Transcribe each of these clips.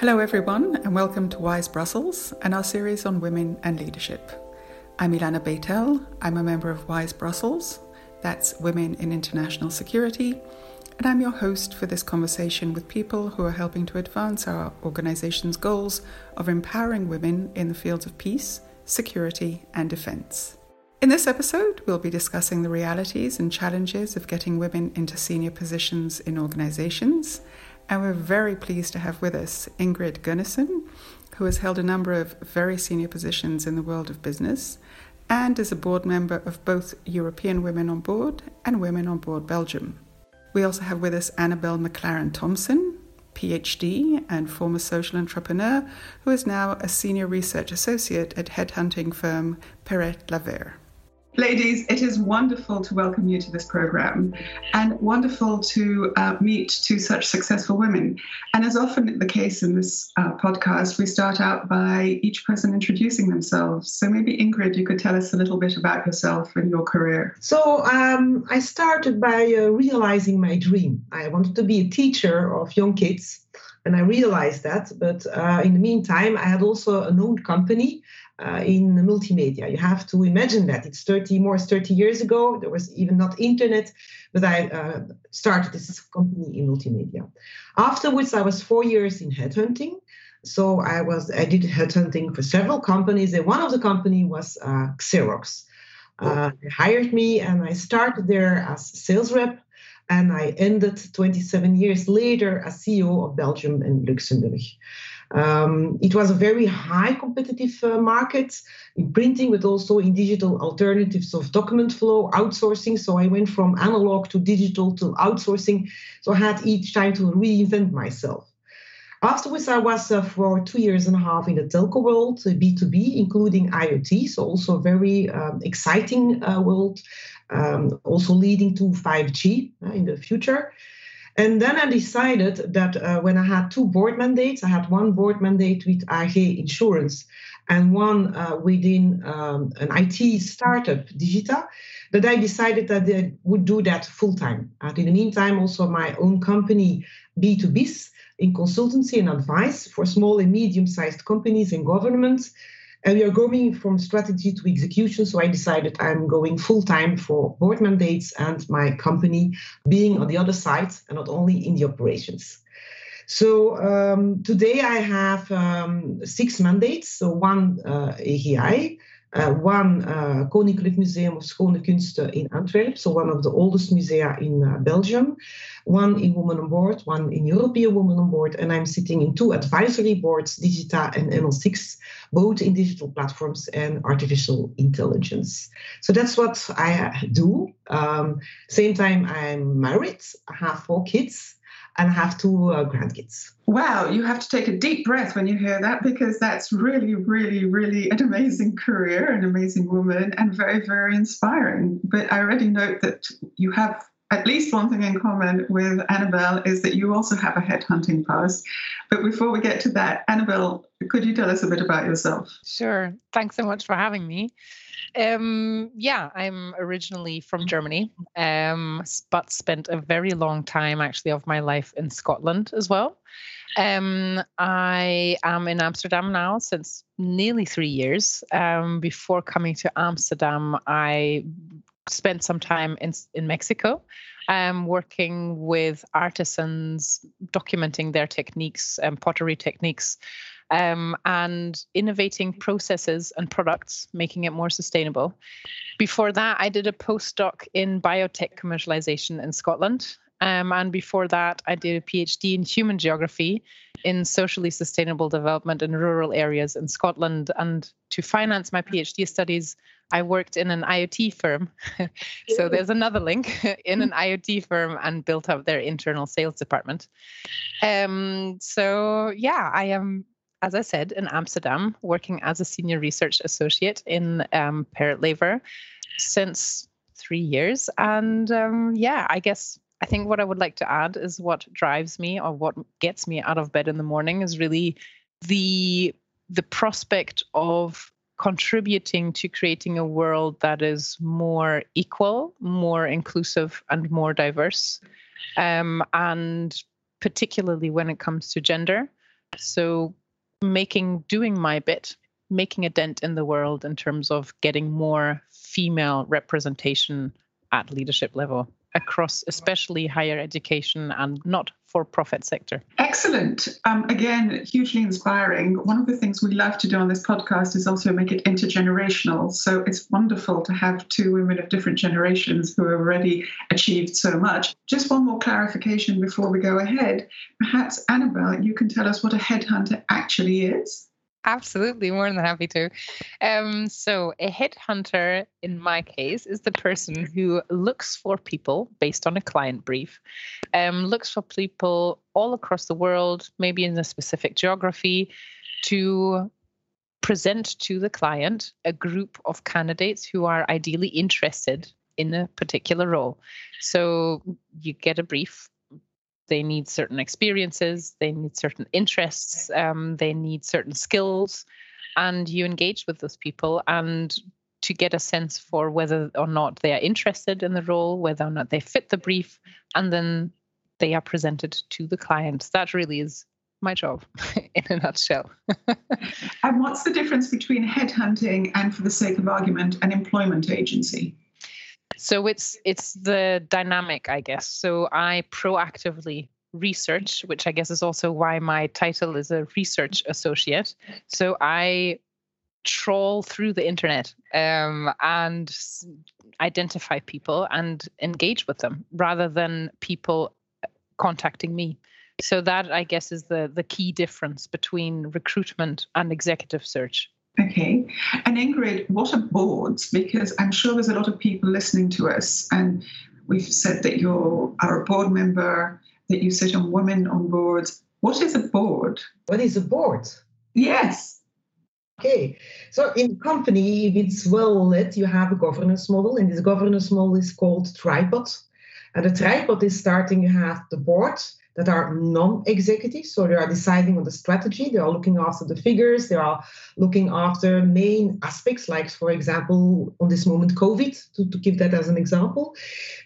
Hello, everyone, and welcome to Wise Brussels and our series on women and leadership. I'm Ilana Beitel. I'm a member of Wise Brussels, that's Women in International Security, and I'm your host for this conversation with people who are helping to advance our organization's goals of empowering women in the fields of peace, security, and defense. In this episode, we'll be discussing the realities and challenges of getting women into senior positions in organizations and we're very pleased to have with us Ingrid Gunnarsson, who has held a number of very senior positions in the world of business and is a board member of both European Women on Board and Women on Board Belgium. We also have with us Annabelle McLaren Thompson, PhD and former social entrepreneur, who is now a senior research associate at headhunting firm Perrett Laver. Ladies, it is wonderful to welcome you to this program and wonderful to uh, meet two such successful women. And as often the case in this uh, podcast, we start out by each person introducing themselves. So maybe Ingrid, you could tell us a little bit about yourself and your career. So um, I started by uh, realizing my dream. I wanted to be a teacher of young kids and I realized that. But uh, in the meantime, I had also an owned company uh, in multimedia. You have to imagine that it's 30 more 30 years ago. There was even not internet, but I uh, started this company in multimedia. Afterwards, I was four years in headhunting. So I was I did headhunting for several companies, and one of the company was uh, Xerox. Uh, they hired me, and I started there as sales rep, and I ended 27 years later as CEO of Belgium and Luxembourg. Um, it was a very high competitive uh, market in printing, but also in digital alternatives of document flow, outsourcing. So I went from analog to digital to outsourcing. So I had each time to reinvent myself. Afterwards, I was uh, for two years and a half in the telco world, B2B, uh, including IoT, so also a very um, exciting uh, world, um, also leading to 5G uh, in the future. And then I decided that uh, when I had two board mandates, I had one board mandate with AG Insurance and one uh, within um, an IT startup, Digita, that I decided that I would do that full time. And in the meantime, also my own company, B2Bs, in consultancy and advice for small and medium sized companies and governments and we are going from strategy to execution. So I decided I'm going full time for board mandates and my company being on the other side and not only in the operations. So um, today I have um, six mandates. So one uh, AGI, one uh, Koninklijk Museum of Schone Kunsten in Antwerp, so one of the oldest musea in uh, Belgium, one in Women on Board, one in European Women on Board, and I'm sitting in two advisory boards, Digita and ML6, both in digital platforms and artificial intelligence. So that's what I do. Um, same time, I'm married, I have four kids, and have two uh, grandkids. Wow, you have to take a deep breath when you hear that because that's really, really, really an amazing career, an amazing woman, and very, very inspiring. But I already note that you have at least one thing in common with Annabelle is that you also have a headhunting past. But before we get to that, Annabelle, could you tell us a bit about yourself? Sure. Thanks so much for having me. Um, yeah, I'm originally from Germany, um, but spent a very long time actually of my life in Scotland as well. Um, I am in Amsterdam now since nearly three years. Um, before coming to Amsterdam, I spent some time in in Mexico, um, working with artisans, documenting their techniques and pottery techniques, um, and innovating processes and products, making it more sustainable. Before that, I did a postdoc in biotech commercialization in Scotland. Um, and before that, I did a PhD in human geography in socially sustainable development in rural areas in Scotland. And to finance my PhD studies, I worked in an IoT firm. so there's another link in an IoT firm and built up their internal sales department. Um, so, yeah, I am as I said, in Amsterdam, working as a senior research associate in um, Laver since three years. And um, yeah, I guess I think what I would like to add is what drives me or what gets me out of bed in the morning is really the the prospect of contributing to creating a world that is more equal, more inclusive, and more diverse. Um, and particularly when it comes to gender, So making doing my bit, making a dent in the world in terms of getting more female representation at leadership level across especially higher education and not for profit sector. Excellent. Um, again, hugely inspiring. One of the things we love to do on this podcast is also make it intergenerational. So it's wonderful to have two women of different generations who have already achieved so much. Just one more clarification before we go ahead. Perhaps, Annabelle, you can tell us what a headhunter actually is. Absolutely, more than happy to. Um, so, a headhunter, in my case, is the person who looks for people based on a client brief, um, looks for people all across the world, maybe in a specific geography, to present to the client a group of candidates who are ideally interested in a particular role. So, you get a brief they need certain experiences, they need certain interests, um, they need certain skills, and you engage with those people and to get a sense for whether or not they are interested in the role, whether or not they fit the brief, and then they are presented to the client. That really is my job in a nutshell. and what's the difference between headhunting and, for the sake of argument, an employment agency? So it's it's the dynamic, I guess. So I proactively research, which I guess is also why my title is a research associate. So I trawl through the internet um, and identify people and engage with them rather than people contacting me. So that I guess is the the key difference between recruitment and executive search. Okay. And Ingrid, what are boards? Because I'm sure there's a lot of people listening to us, and we've said that you are a board member, that you sit on women on boards. What is a board? What is a board? Yes. Okay, so in company, if it's well led, you have a governance model, and this governance model is called tripod. And the tripod is starting, you have the board, that are non-executive. So they are deciding on the strategy. They are looking after the figures. They are looking after main aspects, like for example, on this moment, COVID, to, to give that as an example.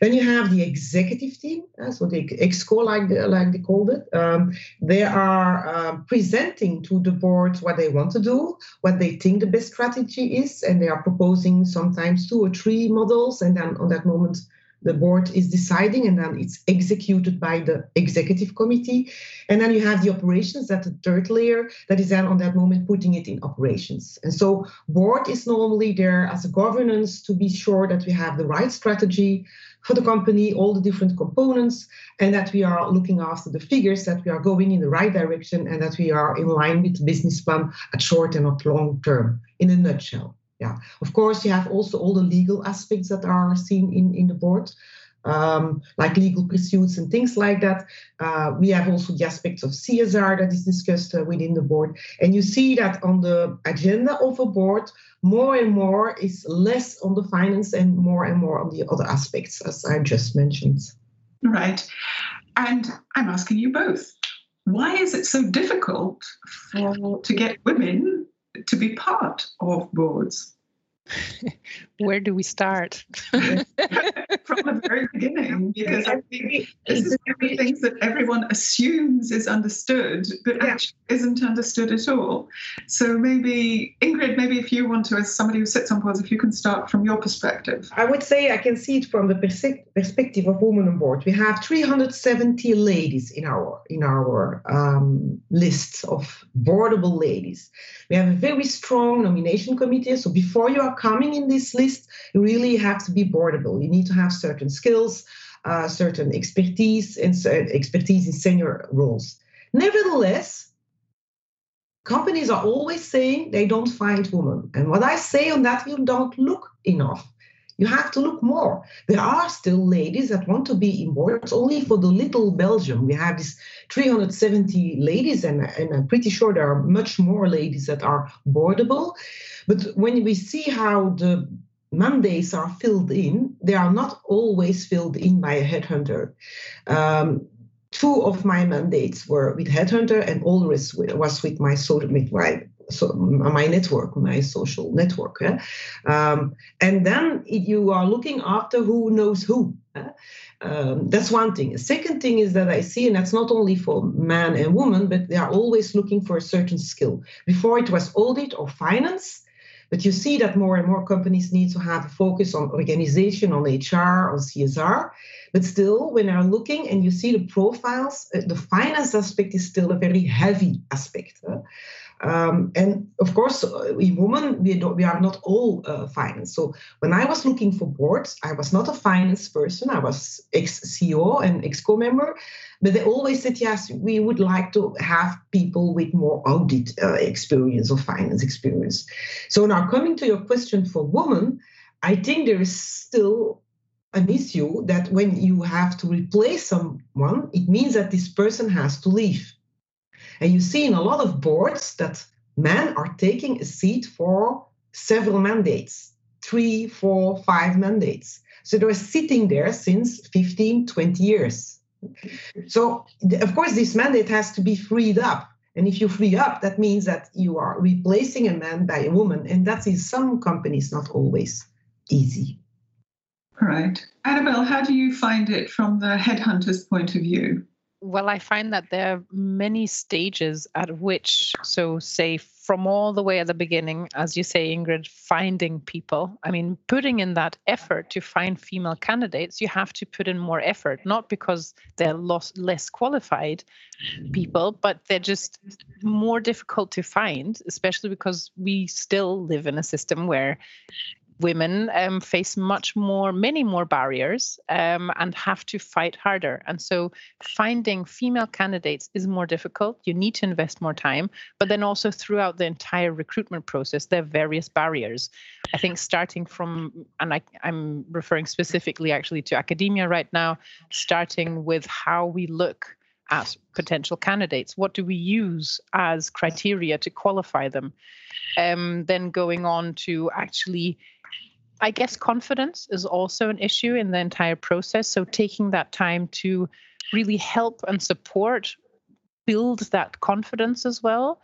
Then you have the executive team, uh, so the exco, like like they called it. Um, they are uh, presenting to the board what they want to do, what they think the best strategy is, and they are proposing sometimes two or three models. And then on that moment the board is deciding and then it's executed by the executive committee. And then you have the operations that the third layer that is then on that moment putting it in operations. And so board is normally there as a governance to be sure that we have the right strategy for the company all the different components and that we are looking after the figures that we are going in the right direction and that we are in line with the business plan at short and not long term in a nutshell yeah. Of course, you have also all the legal aspects that are seen in, in the board, um, like legal pursuits and things like that. Uh, we have also the aspects of CSR that is discussed uh, within the board. And you see that on the agenda of a board, more and more is less on the finance and more and more on the other aspects, as I just mentioned. Right. And I'm asking you both why is it so difficult for, to get women to be part of boards. Where do we start? From the very beginning, because I think this is one of the things that everyone assumes is understood, but yeah. actually isn't understood at all. So maybe, Ingrid, maybe if you want to, as somebody who sits on boards, if you can start from your perspective. I would say I can see it from the perspective of women on board. We have 370 ladies in our in our um, list of boardable ladies. We have a very strong nomination committee. So before you are coming in this list, you really have to be boardable. You need to have certain skills, uh, certain expertise, and expertise in senior roles. Nevertheless, companies are always saying they don't find women. And what I say on that, you don't look enough. You have to look more. There are still ladies that want to be in boards only for the little Belgium. We have these 370 ladies, and, and I'm pretty sure there are much more ladies that are boardable. But when we see how the mandates are filled in, they are not always filled in by a headhunter. Um, two of my mandates were with headhunter, and all the rest was with my with my so my network, my social network. Eh? Um, and then you are looking after who knows who. Eh? Um, that's one thing. Second thing is that I see, and that's not only for man and woman, but they are always looking for a certain skill. Before it was audit or finance, but you see that more and more companies need to have a focus on organization, on HR, on CSR. But still, when they're looking and you see the profiles, uh, the finance aspect is still a very heavy aspect. Um, and of course, we women, we, we are not all uh, finance. So when I was looking for boards, I was not a finance person. I was ex-CEO and ex-co member. But they always said, yes, we would like to have people with more audit uh, experience or finance experience. So now coming to your question for women, I think there is still an issue that when you have to replace someone, it means that this person has to leave. And you see in a lot of boards that men are taking a seat for several mandates three, four, five mandates. So they're sitting there since 15, 20 years. So, of course, this mandate has to be freed up. And if you free up, that means that you are replacing a man by a woman. And that is some companies not always easy. Right. Annabelle, how do you find it from the headhunter's point of view? Well, I find that there are many stages at which, so say from all the way at the beginning, as you say, Ingrid, finding people. I mean, putting in that effort to find female candidates, you have to put in more effort, not because they're less qualified people, but they're just more difficult to find, especially because we still live in a system where women um, face much more, many more barriers um, and have to fight harder. And so finding female candidates is more difficult. You need to invest more time. But then also throughout the entire recruitment process, there are various barriers. I think starting from, and I, I'm referring specifically actually to academia right now, starting with how we look at potential candidates? What do we use as criteria to qualify them? Um, then going on to actually I guess confidence is also an issue in the entire process. So taking that time to really help and support build that confidence as well.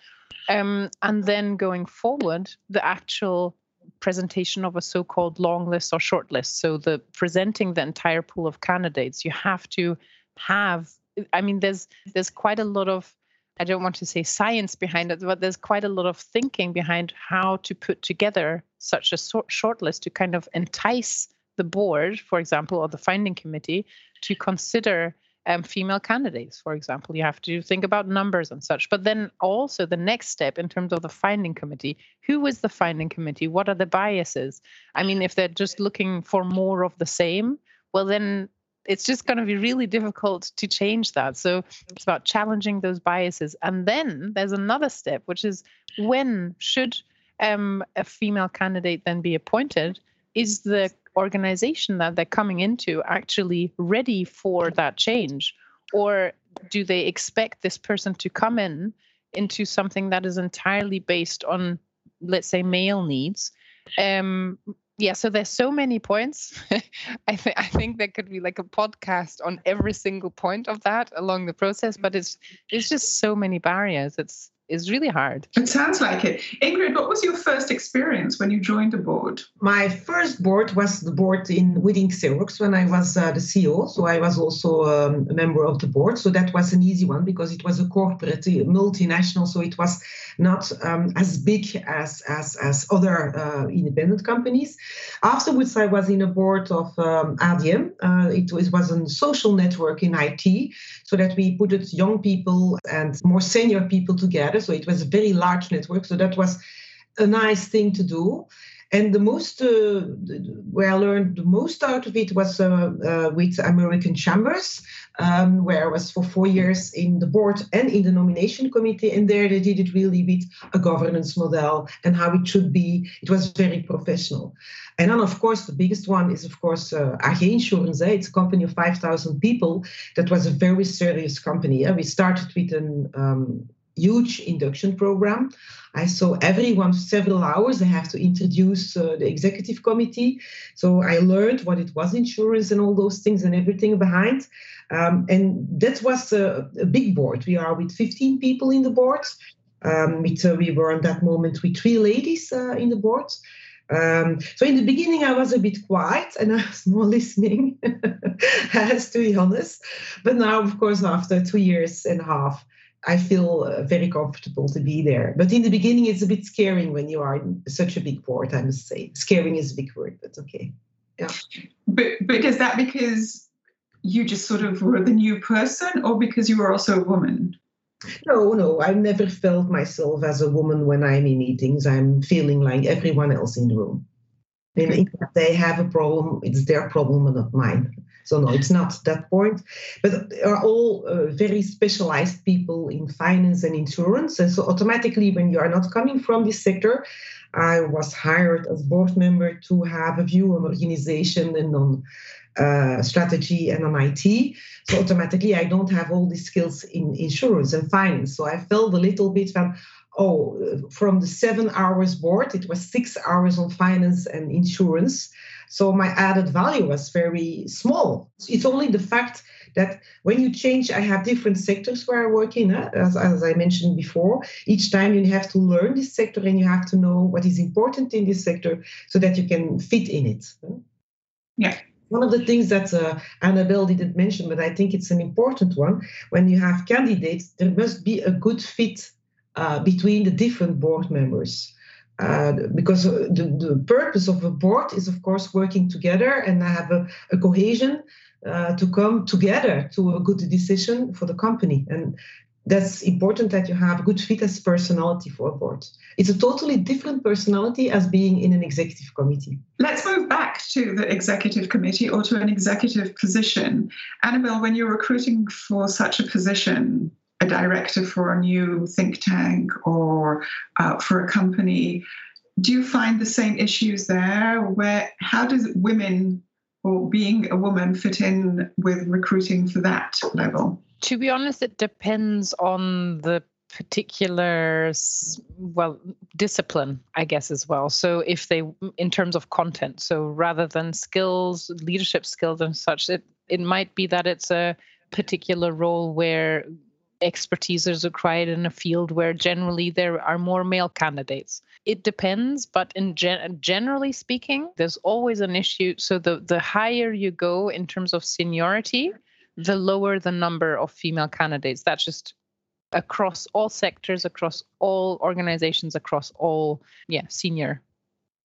Um, and then going forward, the actual presentation of a so-called long list or short list. So the presenting the entire pool of candidates, you have to have. I mean, there's there's quite a lot of I don't want to say science behind it, but there's quite a lot of thinking behind how to put together such a short list to kind of entice the board, for example, or the finding committee to consider um, female candidates, for example. You have to think about numbers and such. But then also the next step in terms of the finding committee who is the finding committee? What are the biases? I mean, if they're just looking for more of the same, well, then it's just going to be really difficult to change that. So it's about challenging those biases. And then there's another step, which is when should um, a female candidate then be appointed? Is the organization that they're coming into actually ready for that change? Or do they expect this person to come in into something that is entirely based on, let's say, male needs? Um, yeah so there's so many points. I think i think there could be like a podcast on every single point of that along the process but it's it's just so many barriers. It's is really hard. It sounds like it. Ingrid, what was your first experience when you joined the board? My first board was the board in within Xerox when I was uh, the CEO. So I was also um, a member of the board. So that was an easy one because it was a corporate, multinational. So it was not um, as big as as as other uh, independent companies. Afterwards, I was in a board of um, ADM. Uh, it, was, it was a social network in IT, so that we put young people and more senior people together so it was a very large network. So that was a nice thing to do. And the most, uh, where I learned the most out of it was uh, uh, with American Chambers, um, where I was for four years in the board and in the nomination committee. And there they did it really with a governance model and how it should be. It was very professional. And then, of course, the biggest one is, of course, uh, AG Insurance. Eh? It's a company of 5,000 people. That was a very serious company. Eh? We started with an um, huge induction program. I saw everyone several hours. I have to introduce uh, the executive committee. So I learned what it was insurance and all those things and everything behind. Um, and that was a, a, big board. We are with 15 people in the board. Um, uh, we were on that moment with three ladies uh, in the board. Um, so in the beginning, I was a bit quiet and I was more listening, as to be honest. But now, of course, after two years and a half, I feel uh, very comfortable to be there. But in the beginning, it's a bit scaring when you are in such a big board. I must say, scaring is a big word, but okay. Yeah. But but is that because you just sort of were the new person, or because you were also a woman? No, no, I never felt myself as a woman when I'm in meetings. I'm feeling like everyone else in the room. And if they have a problem, it's their problem and not mine. So no, it's not that point. But they are all uh, very specialized people in finance and insurance. And so automatically, when you are not coming from this sector, I was hired as board member to have a view on organization and on uh, strategy and on IT. So automatically, I don't have all these skills in insurance and finance. So I felt a little bit from, oh, from the seven hours board, it was six hours on finance and insurance. So my added value was very small. It's only the fact that when you change, I have different sectors where I work in, as, as I mentioned before. Each time you have to learn this sector and you have to know what is important in this sector so that you can fit in it. Yeah. One of the things that uh, Annabelle didn't mention, but I think it's an important one, when you have candidates, there must be a good fit uh, between the different board members. Uh, because the, the purpose of a board is, of course, working together and have a, a cohesion uh, to come together to a good decision for the company. And that's important that you have a good fit as personality for a board. It's a totally different personality as being in an executive committee. Let's move back to the executive committee or to an executive position. Annabelle, when you're recruiting for such a position, director for a new think tank or uh, for a company, do you find the same issues there? Where how does women or being a woman fit in with recruiting for that level? To be honest, it depends on the particular well discipline i guess as well so if they in terms of content so rather than skills leadership skills and such it it might be that it's a particular role where expertise is required in a field where generally there are more male candidates it depends but in gen- generally speaking there's always an issue so the the higher you go in terms of seniority the lower the number of female candidates. That's just across all sectors, across all organizations, across all yeah senior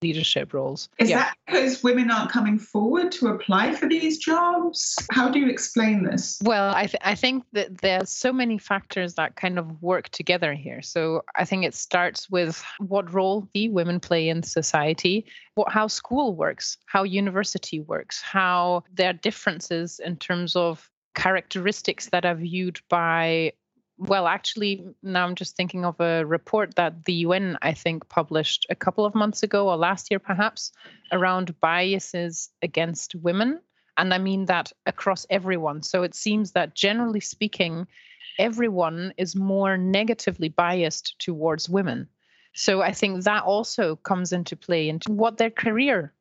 leadership roles. Is yeah. that because women aren't coming forward to apply for these jobs? How do you explain this? Well, I, th- I think that there's so many factors that kind of work together here. So I think it starts with what role the women play in society, what, how school works, how university works, how there are differences in terms of characteristics that are viewed by well actually now i'm just thinking of a report that the un i think published a couple of months ago or last year perhaps around biases against women. And i mean that across everyone. So it seems that generally speaking everyone is more negatively biased towards women. So i think that also comes into play into what their career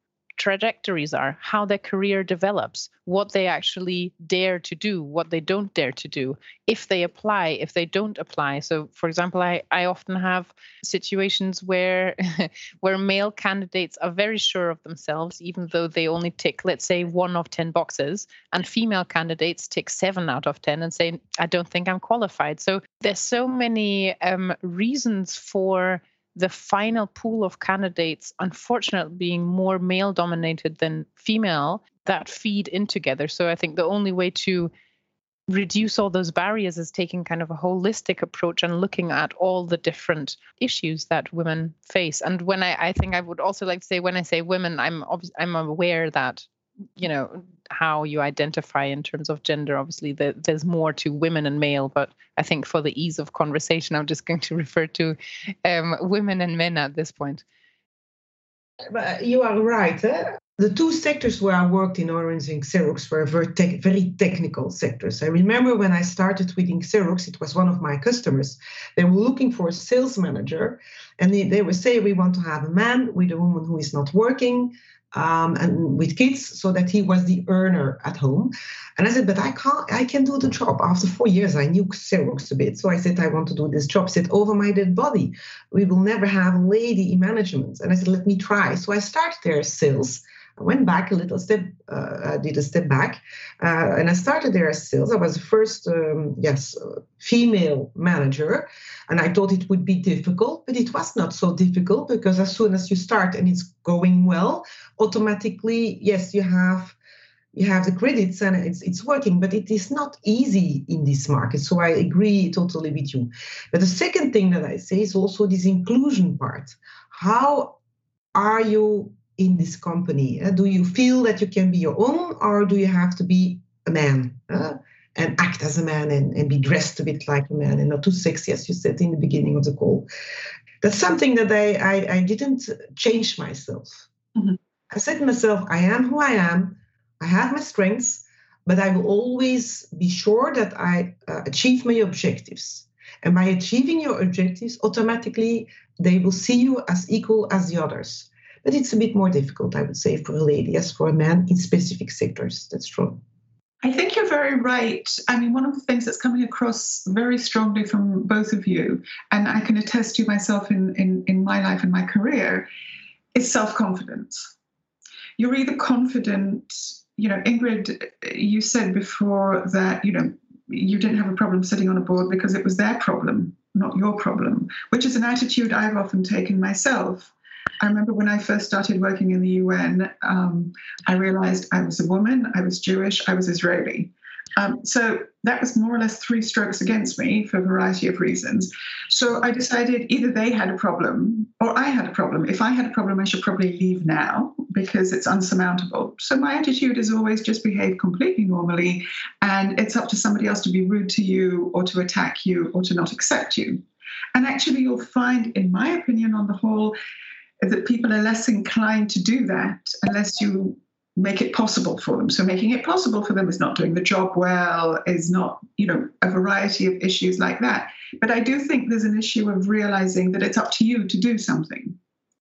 trajectories are, how their career develops, what they actually dare to do, what they don't dare to do, if they apply, if they don't apply. So, for example, I, I often have situations where where male candidates are very sure of themselves, even though they only tick, let's say, one of ten boxes, and female candidates tick seven out of ten and say, I don't think I'm qualified. So there's so many um, reasons for the final pool of candidates, unfortunately, being more male dominated than female, that feed in together. So I think the only way to reduce all those barriers is taking kind of a holistic approach and looking at all the different issues that women face. And when I, I think I would also like to say, when I say women, I'm I'm aware that you know how you identify in terms of gender obviously the, there's more to women and male but i think for the ease of conversation i'm just going to refer to um, women and men at this point. But you are right eh? the two sectors where i worked in orange and xerox were very, te- very technical sectors. I remember when i started with xerox it was one of my customers. They were looking for a sales manager And they, they would say, we want to have a man with a woman who is not working um, and with kids so that he was the earner at home. And I said, but I can't, I can do the job. After four years, I knew Xerox a bit. So I said, I want to do this job. He said, over my dead body, we will never have a lady in management. And I said, let me try. So I started there sales. I went back a little step, uh, I did a step back, uh, and I started there as sales. I was the first, um, yes, uh, female manager, and I thought it would be difficult, but it was not so difficult because as soon as you start and it's going well, automatically, yes, you have you have the credits and it's it's working but it is not easy in this market so i agree totally with you but the second thing that i say is also this inclusion part how are you in this company? Uh, do you feel that you can be your own, or do you have to be a man uh, and act as a man and, and be dressed a bit like a man and not too sexy, as you said in the beginning of the call? That's something that I, I, I didn't change myself. Mm-hmm. I said to myself, I am who I am, I have my strengths, but I will always be sure that I uh, achieve my objectives. And by achieving your objectives, automatically they will see you as equal as the others. But it's a bit more difficult, I would say, for a lady as for a man in specific sectors. That's true. I think you're very right. I mean, one of the things that's coming across very strongly from both of you, and I can attest to myself in, in, in my life and my career, is self confidence. You're either confident, you know, Ingrid, you said before that, you know, you didn't have a problem sitting on a board because it was their problem, not your problem, which is an attitude I've often taken myself. I remember when I first started working in the UN, um, I realized I was a woman, I was Jewish, I was Israeli. Um, so that was more or less three strokes against me for a variety of reasons. So I decided either they had a problem or I had a problem. If I had a problem, I should probably leave now because it's unsurmountable. So my attitude is always just behave completely normally, and it's up to somebody else to be rude to you or to attack you or to not accept you. And actually, you'll find, in my opinion, on the whole, that people are less inclined to do that unless you make it possible for them. So making it possible for them is not doing the job well, is not, you know, a variety of issues like that. But I do think there's an issue of realizing that it's up to you to do something.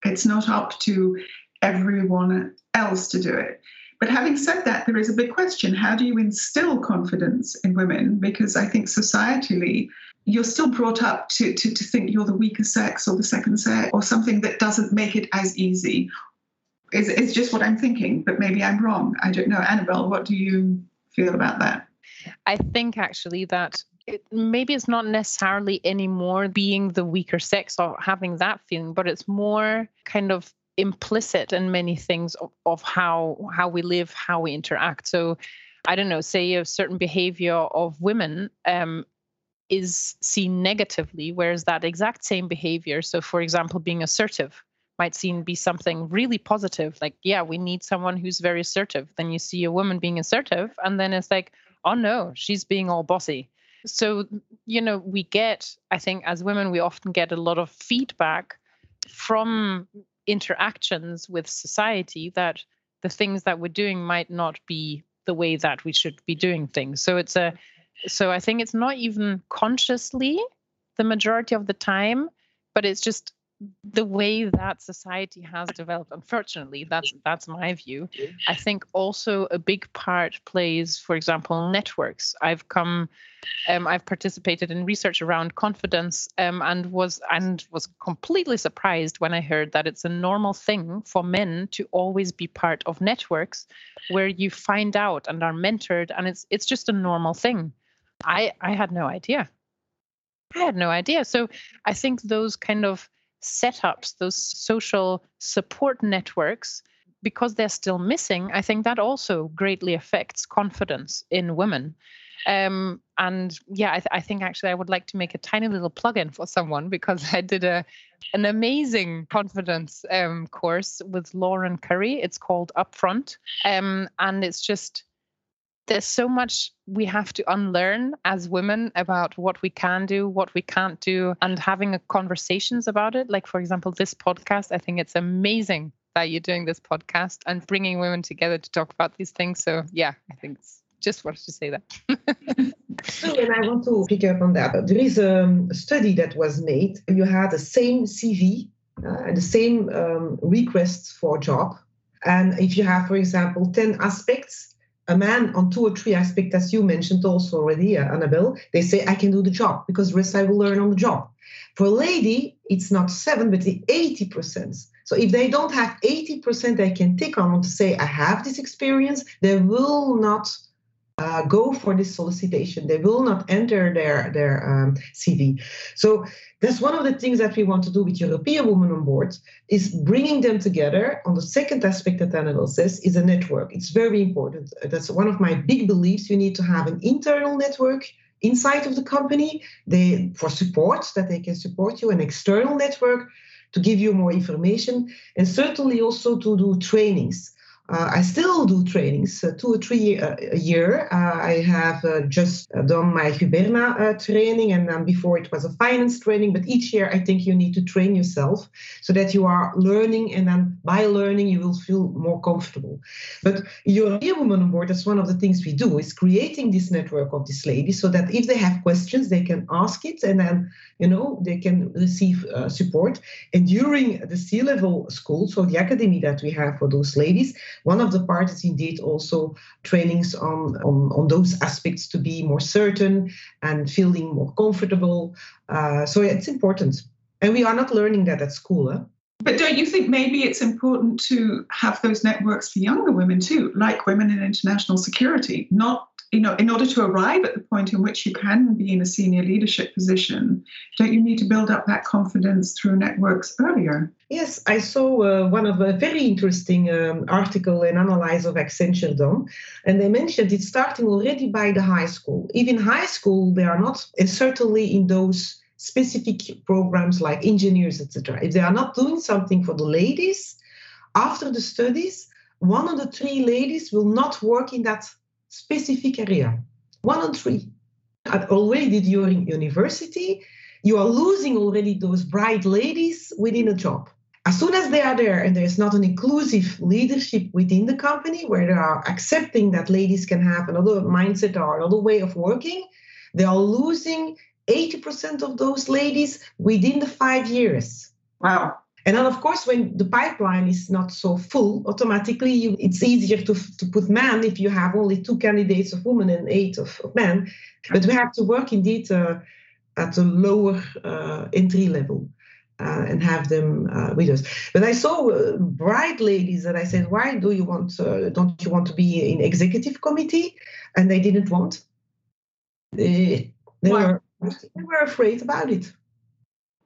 It's not up to everyone else to do it. But having said that, there is a big question. How do you instill confidence in women? Because I think societally, you're still brought up to, to, to think you're the weaker sex or the second sex or something that doesn't make it as easy. Is it's just what I'm thinking, but maybe I'm wrong. I don't know. Annabelle, what do you feel about that? I think actually that it, maybe it's not necessarily anymore being the weaker sex or having that feeling, but it's more kind of implicit in many things of, of how how we live, how we interact. So I don't know, say a certain behavior of women um, is seen negatively, whereas that exact same behavior, so for example, being assertive, might seem be something really positive. Like, yeah, we need someone who's very assertive. Then you see a woman being assertive, and then it's like, oh no, she's being all bossy. So, you know, we get, I think, as women, we often get a lot of feedback from interactions with society that the things that we're doing might not be the way that we should be doing things. So it's a so I think it's not even consciously the majority of the time, but it's just the way that society has developed. Unfortunately that's that's my view. I think also a big part plays for example networks. I've come um, i've participated in research around confidence um, and was and was completely surprised when i heard that it's a normal thing for men to always be part of networks where you find out and are mentored and it's it's just a normal thing I I had no idea. I had no idea. So I think those kind of setups, those social support networks, because they're still missing, I think that also greatly affects confidence in women. Um, and yeah, I, th- I, think actually I would like to make a tiny little plug-in for someone because I did a an amazing confidence um, course with Lauren Currie. It's called Upfront, um, and it's just there's so much we have to unlearn as women about what we can do, what we can't do, and having conversations about it. Like, for example, this podcast, I think it's amazing that you're doing this podcast and bringing women together to talk about these things. So, yeah, I think it's just wanted to say that. So, and I want to pick up on that. There is um, a study that was made. You had the same CV uh, and the same um, requests for a job. And if you have, for example, 10 aspects, a man on two or three aspects, as you mentioned also already, uh, Annabelle, they say, I can do the job because rest I will learn on the job. For a lady, it's not seven, but the 80%. So if they don't have 80% they can tick on to say, I have this experience, they will not uh, go for this solicitation. They will not enter their, their um, CV. So that's one of the things that we want to do with European Women on Board is bringing them together. On the second aspect that Annabelle says is a network. It's very important. That's one of my big beliefs. You need to have an internal network inside of the company they for support that they can support you an external network to give you more information and certainly also to do trainings I still do trainings uh, two or three uh, a year. Uh, I have uh, just uh, done my Guberna training, and um, before it was a finance training. But each year, I think you need to train yourself so that you are learning, and then by learning, you will feel more comfortable. But European Women on Board, that's one of the things we do, is creating this network of these ladies so that if they have questions, they can ask it, and then you know they can receive support. And during the C-level school, so the academy that we have for those ladies one of the parts is indeed also trainings on, on, on those aspects to be more certain and feeling more comfortable. Uh, so it's important. And we are not learning that at school. Huh? But don't you think maybe it's important to have those networks for younger women too, like women in international security, not you know, in order to arrive at the point in which you can be in a senior leadership position, don't you need to build up that confidence through networks earlier? Yes, I saw uh, one of a very interesting um, article and analysis of Accenture done, and they mentioned it's starting already by the high school. Even high school, they are not, and certainly in those specific programs like engineers, etc. If they are not doing something for the ladies after the studies, one of the three ladies will not work in that specific area. One on three. At already during university, you are losing already those bright ladies within a job. As soon as they are there and there's not an inclusive leadership within the company where they are accepting that ladies can have another mindset or another way of working, they are losing 80% of those ladies within the five years. Wow. And then, of course, when the pipeline is not so full, automatically you, it's easier to, to put men if you have only two candidates of women and eight of, of men. But we have to work indeed uh, at a lower uh, entry level. Uh, and have them uh, with us. But I saw uh, bright ladies that I said, "Why do you want? Uh, don't you want to be in executive committee?" And they didn't want. They, they were they were afraid about it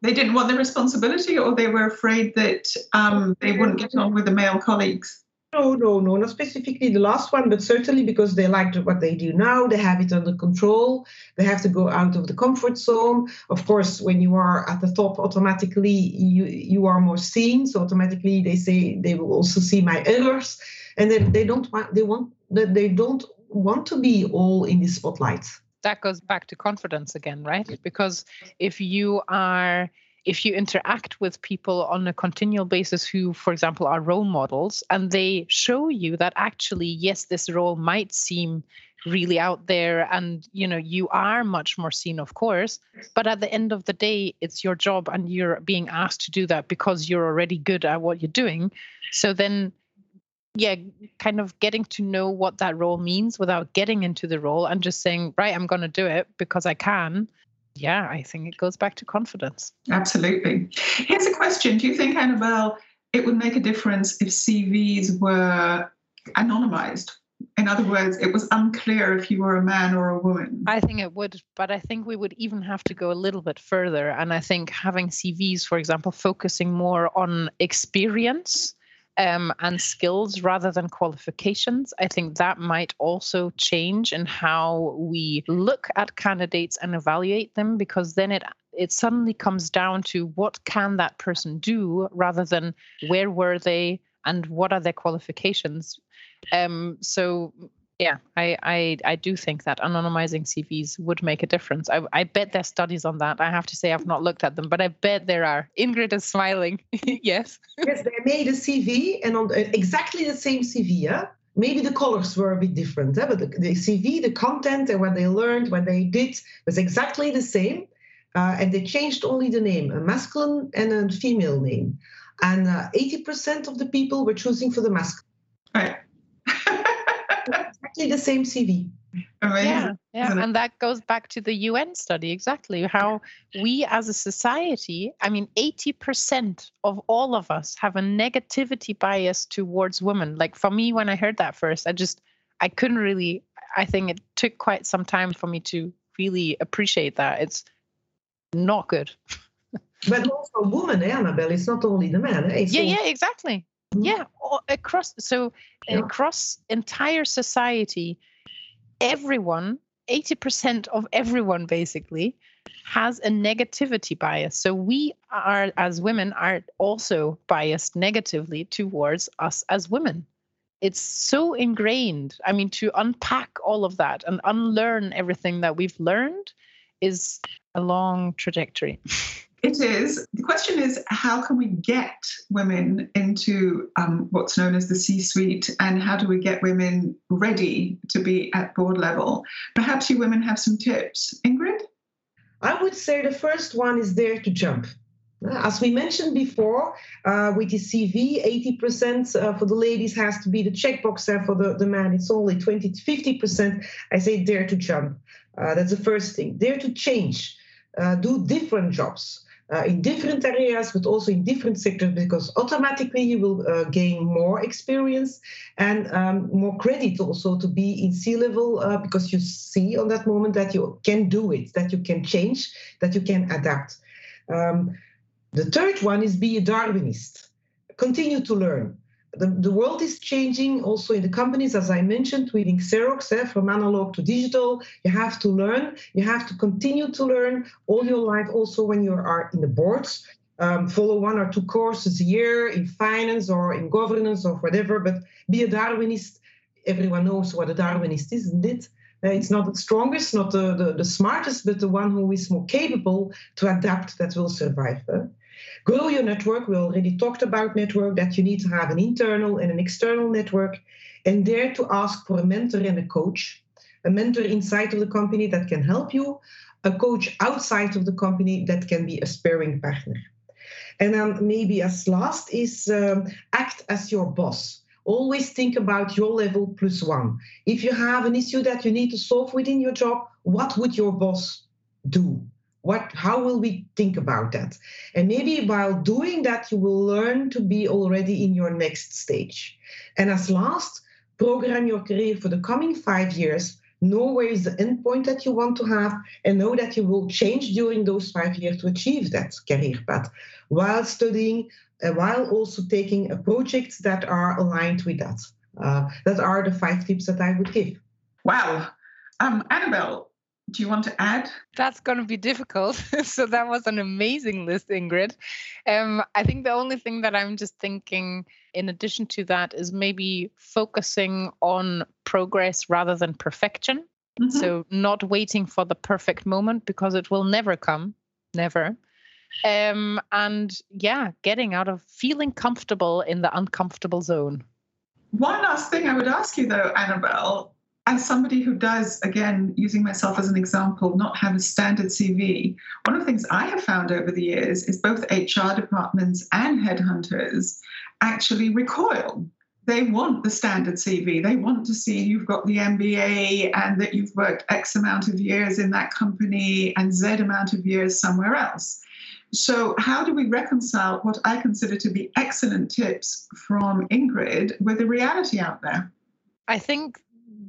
they didn't want the responsibility or they were afraid that um, they wouldn't get on with the male colleagues? No, no, no, not specifically the last one, but certainly because they like what they do now. They have it under control. They have to go out of the comfort zone. Of course, when you are at the top, automatically you you are more seen. So automatically they say they will also see my errors, and then they don't want they want that they don't want to be all in the spotlight that goes back to confidence again, right? Because if you are if you interact with people on a continual basis who for example are role models and they show you that actually yes this role might seem really out there and you know you are much more seen of course but at the end of the day it's your job and you're being asked to do that because you're already good at what you're doing so then yeah, kind of getting to know what that role means without getting into the role and just saying, right, I'm going to do it because I can. Yeah, I think it goes back to confidence. Absolutely. Here's a question Do you think, Annabelle, it would make a difference if CVs were anonymized? In other words, it was unclear if you were a man or a woman. I think it would, but I think we would even have to go a little bit further. And I think having CVs, for example, focusing more on experience um, and skills rather than qualifications. I think that might also change in how we look at candidates and evaluate them because then it it suddenly comes down to what can that person do rather than where were they and what are their qualifications. Um, so yeah, I, I I do think that anonymizing CVs would make a difference. I, I bet there's studies on that. I have to say I've not looked at them, but I bet there are. Ingrid is smiling. yes. Yes, they made a CV and on exactly the same CV, yeah? maybe the colors were a bit different, eh? but the, the, CV, the content, and what they learned, what they did was exactly the same. Uh, and they changed only the name, a masculine and a female name. And uh, 80% of the people were choosing for the masculine. Right. Exactly the same CV. Amazing. Yeah, yeah, and that goes back to the UN study exactly how we as a society, I mean, 80% of all of us have a negativity bias towards women. Like for me, when I heard that first, I just, I couldn't really, I think it took quite some time for me to really appreciate that. It's not good. but also women, eh, Annabelle, it's not only the men. Eh? yeah, yeah, exactly. Mm-hmm. Yeah, across, so yeah. across entire society, everyone, 80% of everyone basically, has a negativity bias. So we are, as women, are also biased negatively towards us as women. It's so ingrained. I mean, to unpack all of that and unlearn everything that we've learned is a long trajectory. It is. The question is how can we get women into um, what's known as the C suite and how do we get women ready to be at board level? Perhaps you women have some tips. Ingrid? I would say the first one is dare to jump. As we mentioned before, uh, with the CV, 80% uh, for the ladies has to be the checkbox, and for the, the man, it's only 20 to 50%. I say dare to jump. Uh, that's the first thing. Dare to change, uh, do different jobs uh, in different areas, but also in different sectors, because automatically you will uh, gain more experience and um, more credit also to be in C level, uh, because you see on that moment that you can do it, that you can change, that you can adapt. Um, the third one is be a Darwinist. Continue to learn the, the world is changing also in the companies, as I mentioned, within Xerox, eh, from analog to digital. You have to learn. You have to continue to learn all your life, also when you are in the boards. Um, follow one or two courses a year in finance or in governance or whatever, but be a Darwinist. Everyone knows what a Darwinist is, isn't it? Uh, it's not the strongest, not the, the, the, smartest, but the one who is more capable to adapt that will survive. Eh? Grow your network. We already talked about network, that you need to have an internal and an external network, and dare to ask for a mentor and a coach. A mentor inside of the company that can help you, a coach outside of the company that can be a sparring partner. And then maybe as last is um, act as your boss. Always think about your level plus one. If you have an issue that you need to solve within your job, what would your boss do? What how will we think about that? And maybe while doing that you will learn to be already in your next stage. And as last program your career for the coming five years. Know where is the endpoint that you want to have and know that you will change during those five years to achieve that career path while studying uh, while also taking projects that are aligned with that. Uh, that are the five tips that i would give. Wow. Um, annabelle do you want to add? That's going to be difficult. so that was an amazing list, Ingrid. Um, I think the only thing that I'm just thinking, in addition to that, is maybe focusing on progress rather than perfection. Mm-hmm. So not waiting for the perfect moment because it will never come, never. Um, and yeah, getting out of feeling comfortable in the uncomfortable zone. One last thing I would ask you though, Annabelle, as somebody who does, again, using myself as an example, not have a standard CV, one of the things I have found over the years is both HR departments and headhunters actually recoil. They want the standard CV. They want to see you've got the MBA and that you've worked X amount of years in that company and Z amount of years somewhere else. So, how do we reconcile what I consider to be excellent tips from Ingrid with the reality out there? I think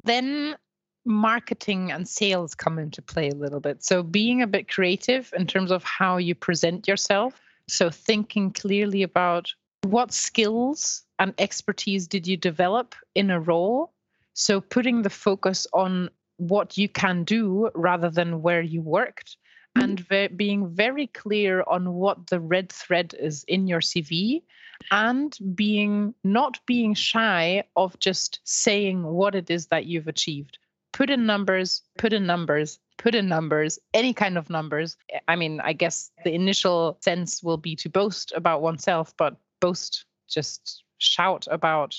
then marketing and sales come into play a little bit. So being a bit creative in terms of how you present yourself. So thinking clearly about what skills and expertise did you develop in a role. So putting the focus on what you can do rather than where you worked and ve- being very clear on what the red thread is in your CV and being not being shy of just saying what it is that you've achieved. Put in numbers, put in numbers, put in numbers, any kind of numbers. I mean, I guess the initial sense will be to boast about oneself, but boast, just shout about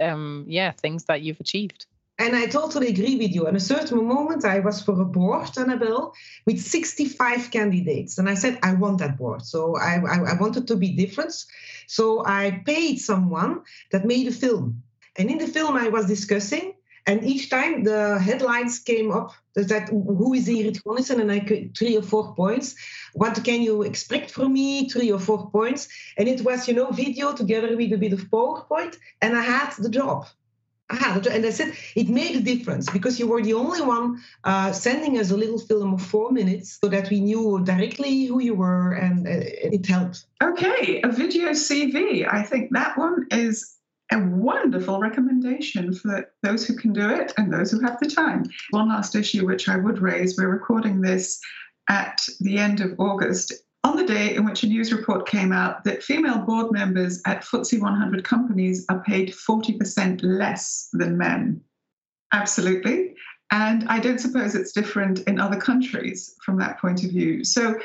um, yeah, things that you've achieved. And I totally agree with you. At a certain moment, I was for a board, Annabelle, with 65 candidates. And I said, I want that board. So I, I, I wanted to be different. So I paid someone that made a film. And in the film, I was discussing and each time the headlines came up that who is Ingrid Gonnissen and I could three or four points. What can you expect from me? Three or four points. And it was, you know, video together with a bit of PowerPoint. And I had the job. And I said it made a difference because you were the only one uh, sending us a little film of four minutes so that we knew directly who you were and uh, it helped. Okay, a video CV. I think that one is a wonderful recommendation for those who can do it and those who have the time. One last issue, which I would raise we're recording this at the end of August, on the day in which a news report came out that female board members at FTSE 100 companies are paid 40% less than men. Absolutely. And I don't suppose it's different in other countries from that point of view. So,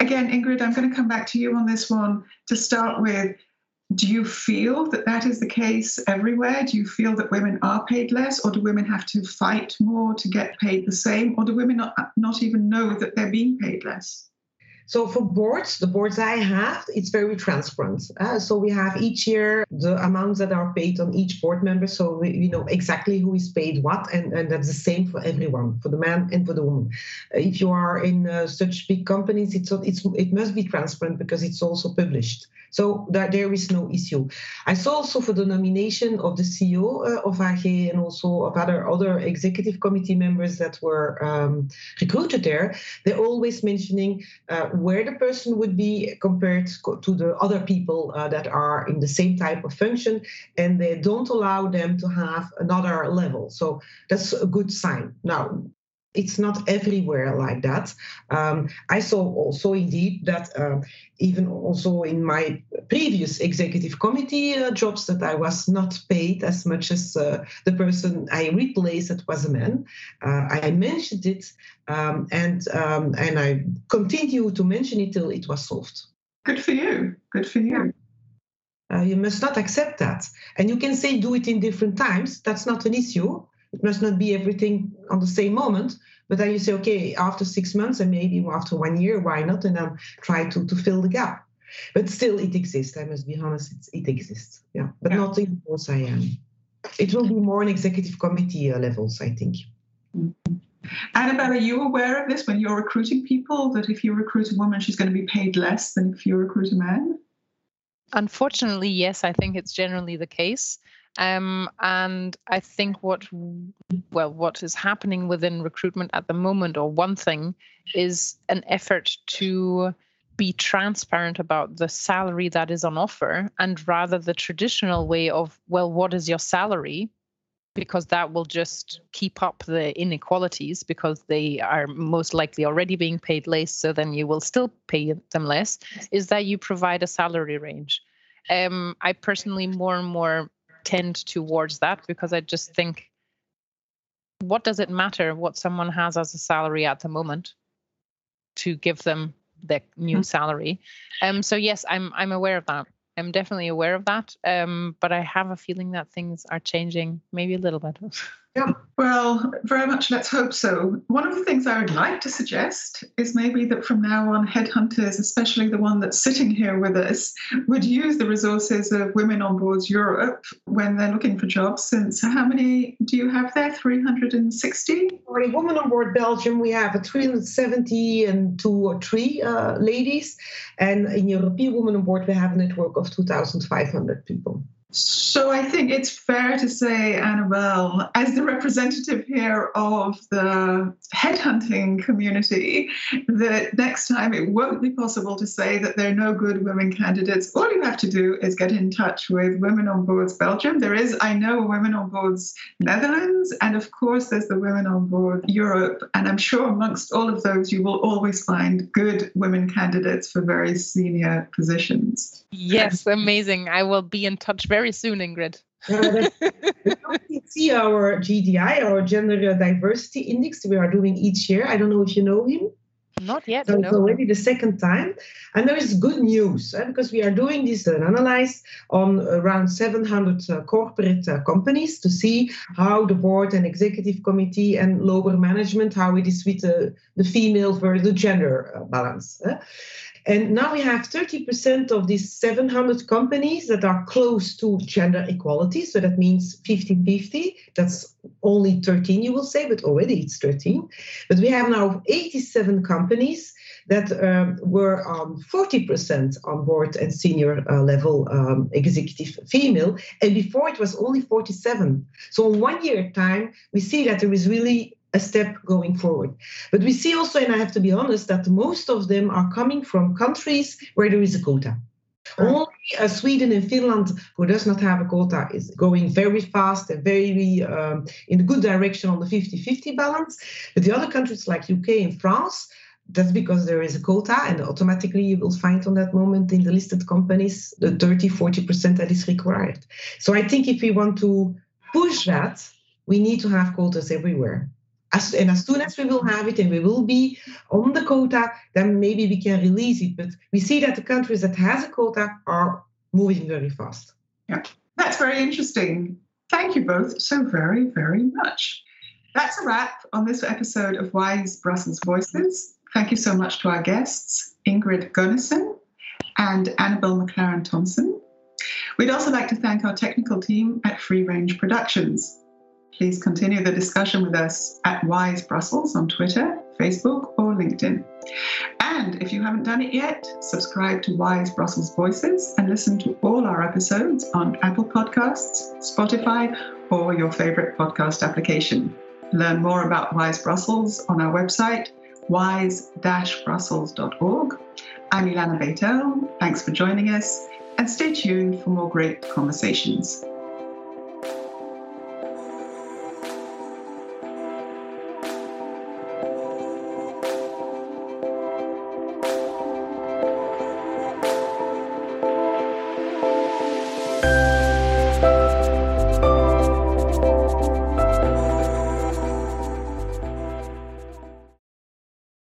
again, Ingrid, I'm going to come back to you on this one to start with do you feel that that is the case everywhere? Do you feel that women are paid less, or do women have to fight more to get paid the same, or do women not, not even know that they're being paid less? So for boards, the boards I have, it's very transparent. Uh, so we have each year the amounts that are paid on each board member. So we, we know exactly who is paid what, and, and that's the same for everyone, for the man and for the woman. Uh, if you are in uh, such big companies, it's, it's it must be transparent because it's also published. So that there is no issue. I saw also for the nomination of the CEO uh, of AG and also of other other executive committee members that were um, recruited there. They're always mentioning uh, where the person would be compared to the other people uh, that are in the same type of function, and they don't allow them to have another level. So that's a good sign. Now, it's not everywhere like that. Um, I saw also indeed that uh, even also in my previous executive committee uh, jobs that I was not paid as much as uh, the person I replaced that was a man. Uh, I mentioned it um, and um, and I continue to mention it till it was solved. Good for you. Good for you. Uh, you must not accept that. And you can say do it in different times. That's not an issue. It must not be everything on the same moment, but then you say, okay, after six months and maybe after one year, why not? And then try to, to fill the gap. But still, it exists. I must be honest, it exists. Yeah, but yeah. not in course I am. It will be more on executive committee uh, levels, I think. Mm-hmm. Annabelle, are you aware of this when you're recruiting people? That if you recruit a woman, she's going to be paid less than if you recruit a man? Unfortunately, yes, I think it's generally the case. Um, and I think what well what is happening within recruitment at the moment, or one thing, is an effort to be transparent about the salary that is on offer, and rather the traditional way of well, what is your salary? Because that will just keep up the inequalities because they are most likely already being paid less, so then you will still pay them less. Is that you provide a salary range? Um, I personally more and more tend towards that because I just think, what does it matter what someone has as a salary at the moment to give them the new mm-hmm. salary? Um, so yes, I'm I'm aware of that. I'm definitely aware of that. Um, but I have a feeling that things are changing maybe a little bit. Yeah, well, very much let's hope so. One of the things I would like to suggest is maybe that from now on, headhunters, especially the one that's sitting here with us, would use the resources of Women on Boards Europe when they're looking for jobs. Since how many do you have there? 360? For Women on Board Belgium, we have a 370 and two or three uh, ladies. And in European Women on Board, we have a network of 2,500 people. So I think it's fair to say, Annabelle, as the representative here of the headhunting community, that next time it won't be possible to say that there are no good women candidates. All you have to do is get in touch with Women on Boards Belgium. There is, I know, Women on Boards Netherlands, and of course, there's the Women on Board Europe. And I'm sure amongst all of those, you will always find good women candidates for very senior positions. Yes, amazing. I will be in touch very soon, Ingrid. Uh, see our GDI, our Gender Diversity Index, we are doing each year. I don't know if you know him. Not yet. So no. it's already the second time. And there is good news eh, because we are doing this uh, analyze on around 700 uh, corporate uh, companies to see how the board and executive committee and lower management, how it is with the, the female versus the gender uh, balance. eh. And now we have 30% of these 700 companies that are close to gender equality. So that means 50 50. That's only 13, you will say, but already it's 13. But we have now 87 companies that um, were on 40% on board and senior uh, level um, executive female. And before it was only 47. So in one year time, we see that there is really a step going forward. But we see also, and I have to be honest, that most of them are coming from countries where there is a quota. Only uh, Sweden and Finland, who does not have a quota, is going very fast and very um, in a good direction on the 50-50 balance. But the other countries like UK and France, that's because there is a quota, and automatically you will find on that moment in the listed companies the 30, 40% that is required. So I think if we want to push that, we need to have quotas everywhere. As, and as soon as we will have it and we will be on the quota, then maybe we can release it. But we see that the countries that has a quota are moving very fast. Yeah, that's very interesting. Thank you both so very, very much. That's a wrap on this episode of Wise Brussels Voices. Thank you so much to our guests, Ingrid Gunnison and Annabelle McLaren Thompson. We'd also like to thank our technical team at Free Range Productions. Please continue the discussion with us at Wise Brussels on Twitter, Facebook, or LinkedIn. And if you haven't done it yet, subscribe to Wise Brussels Voices and listen to all our episodes on Apple Podcasts, Spotify, or your favorite podcast application. Learn more about Wise Brussels on our website, wise-brussels.org. I'm Ilana Beitel. Thanks for joining us, and stay tuned for more great conversations.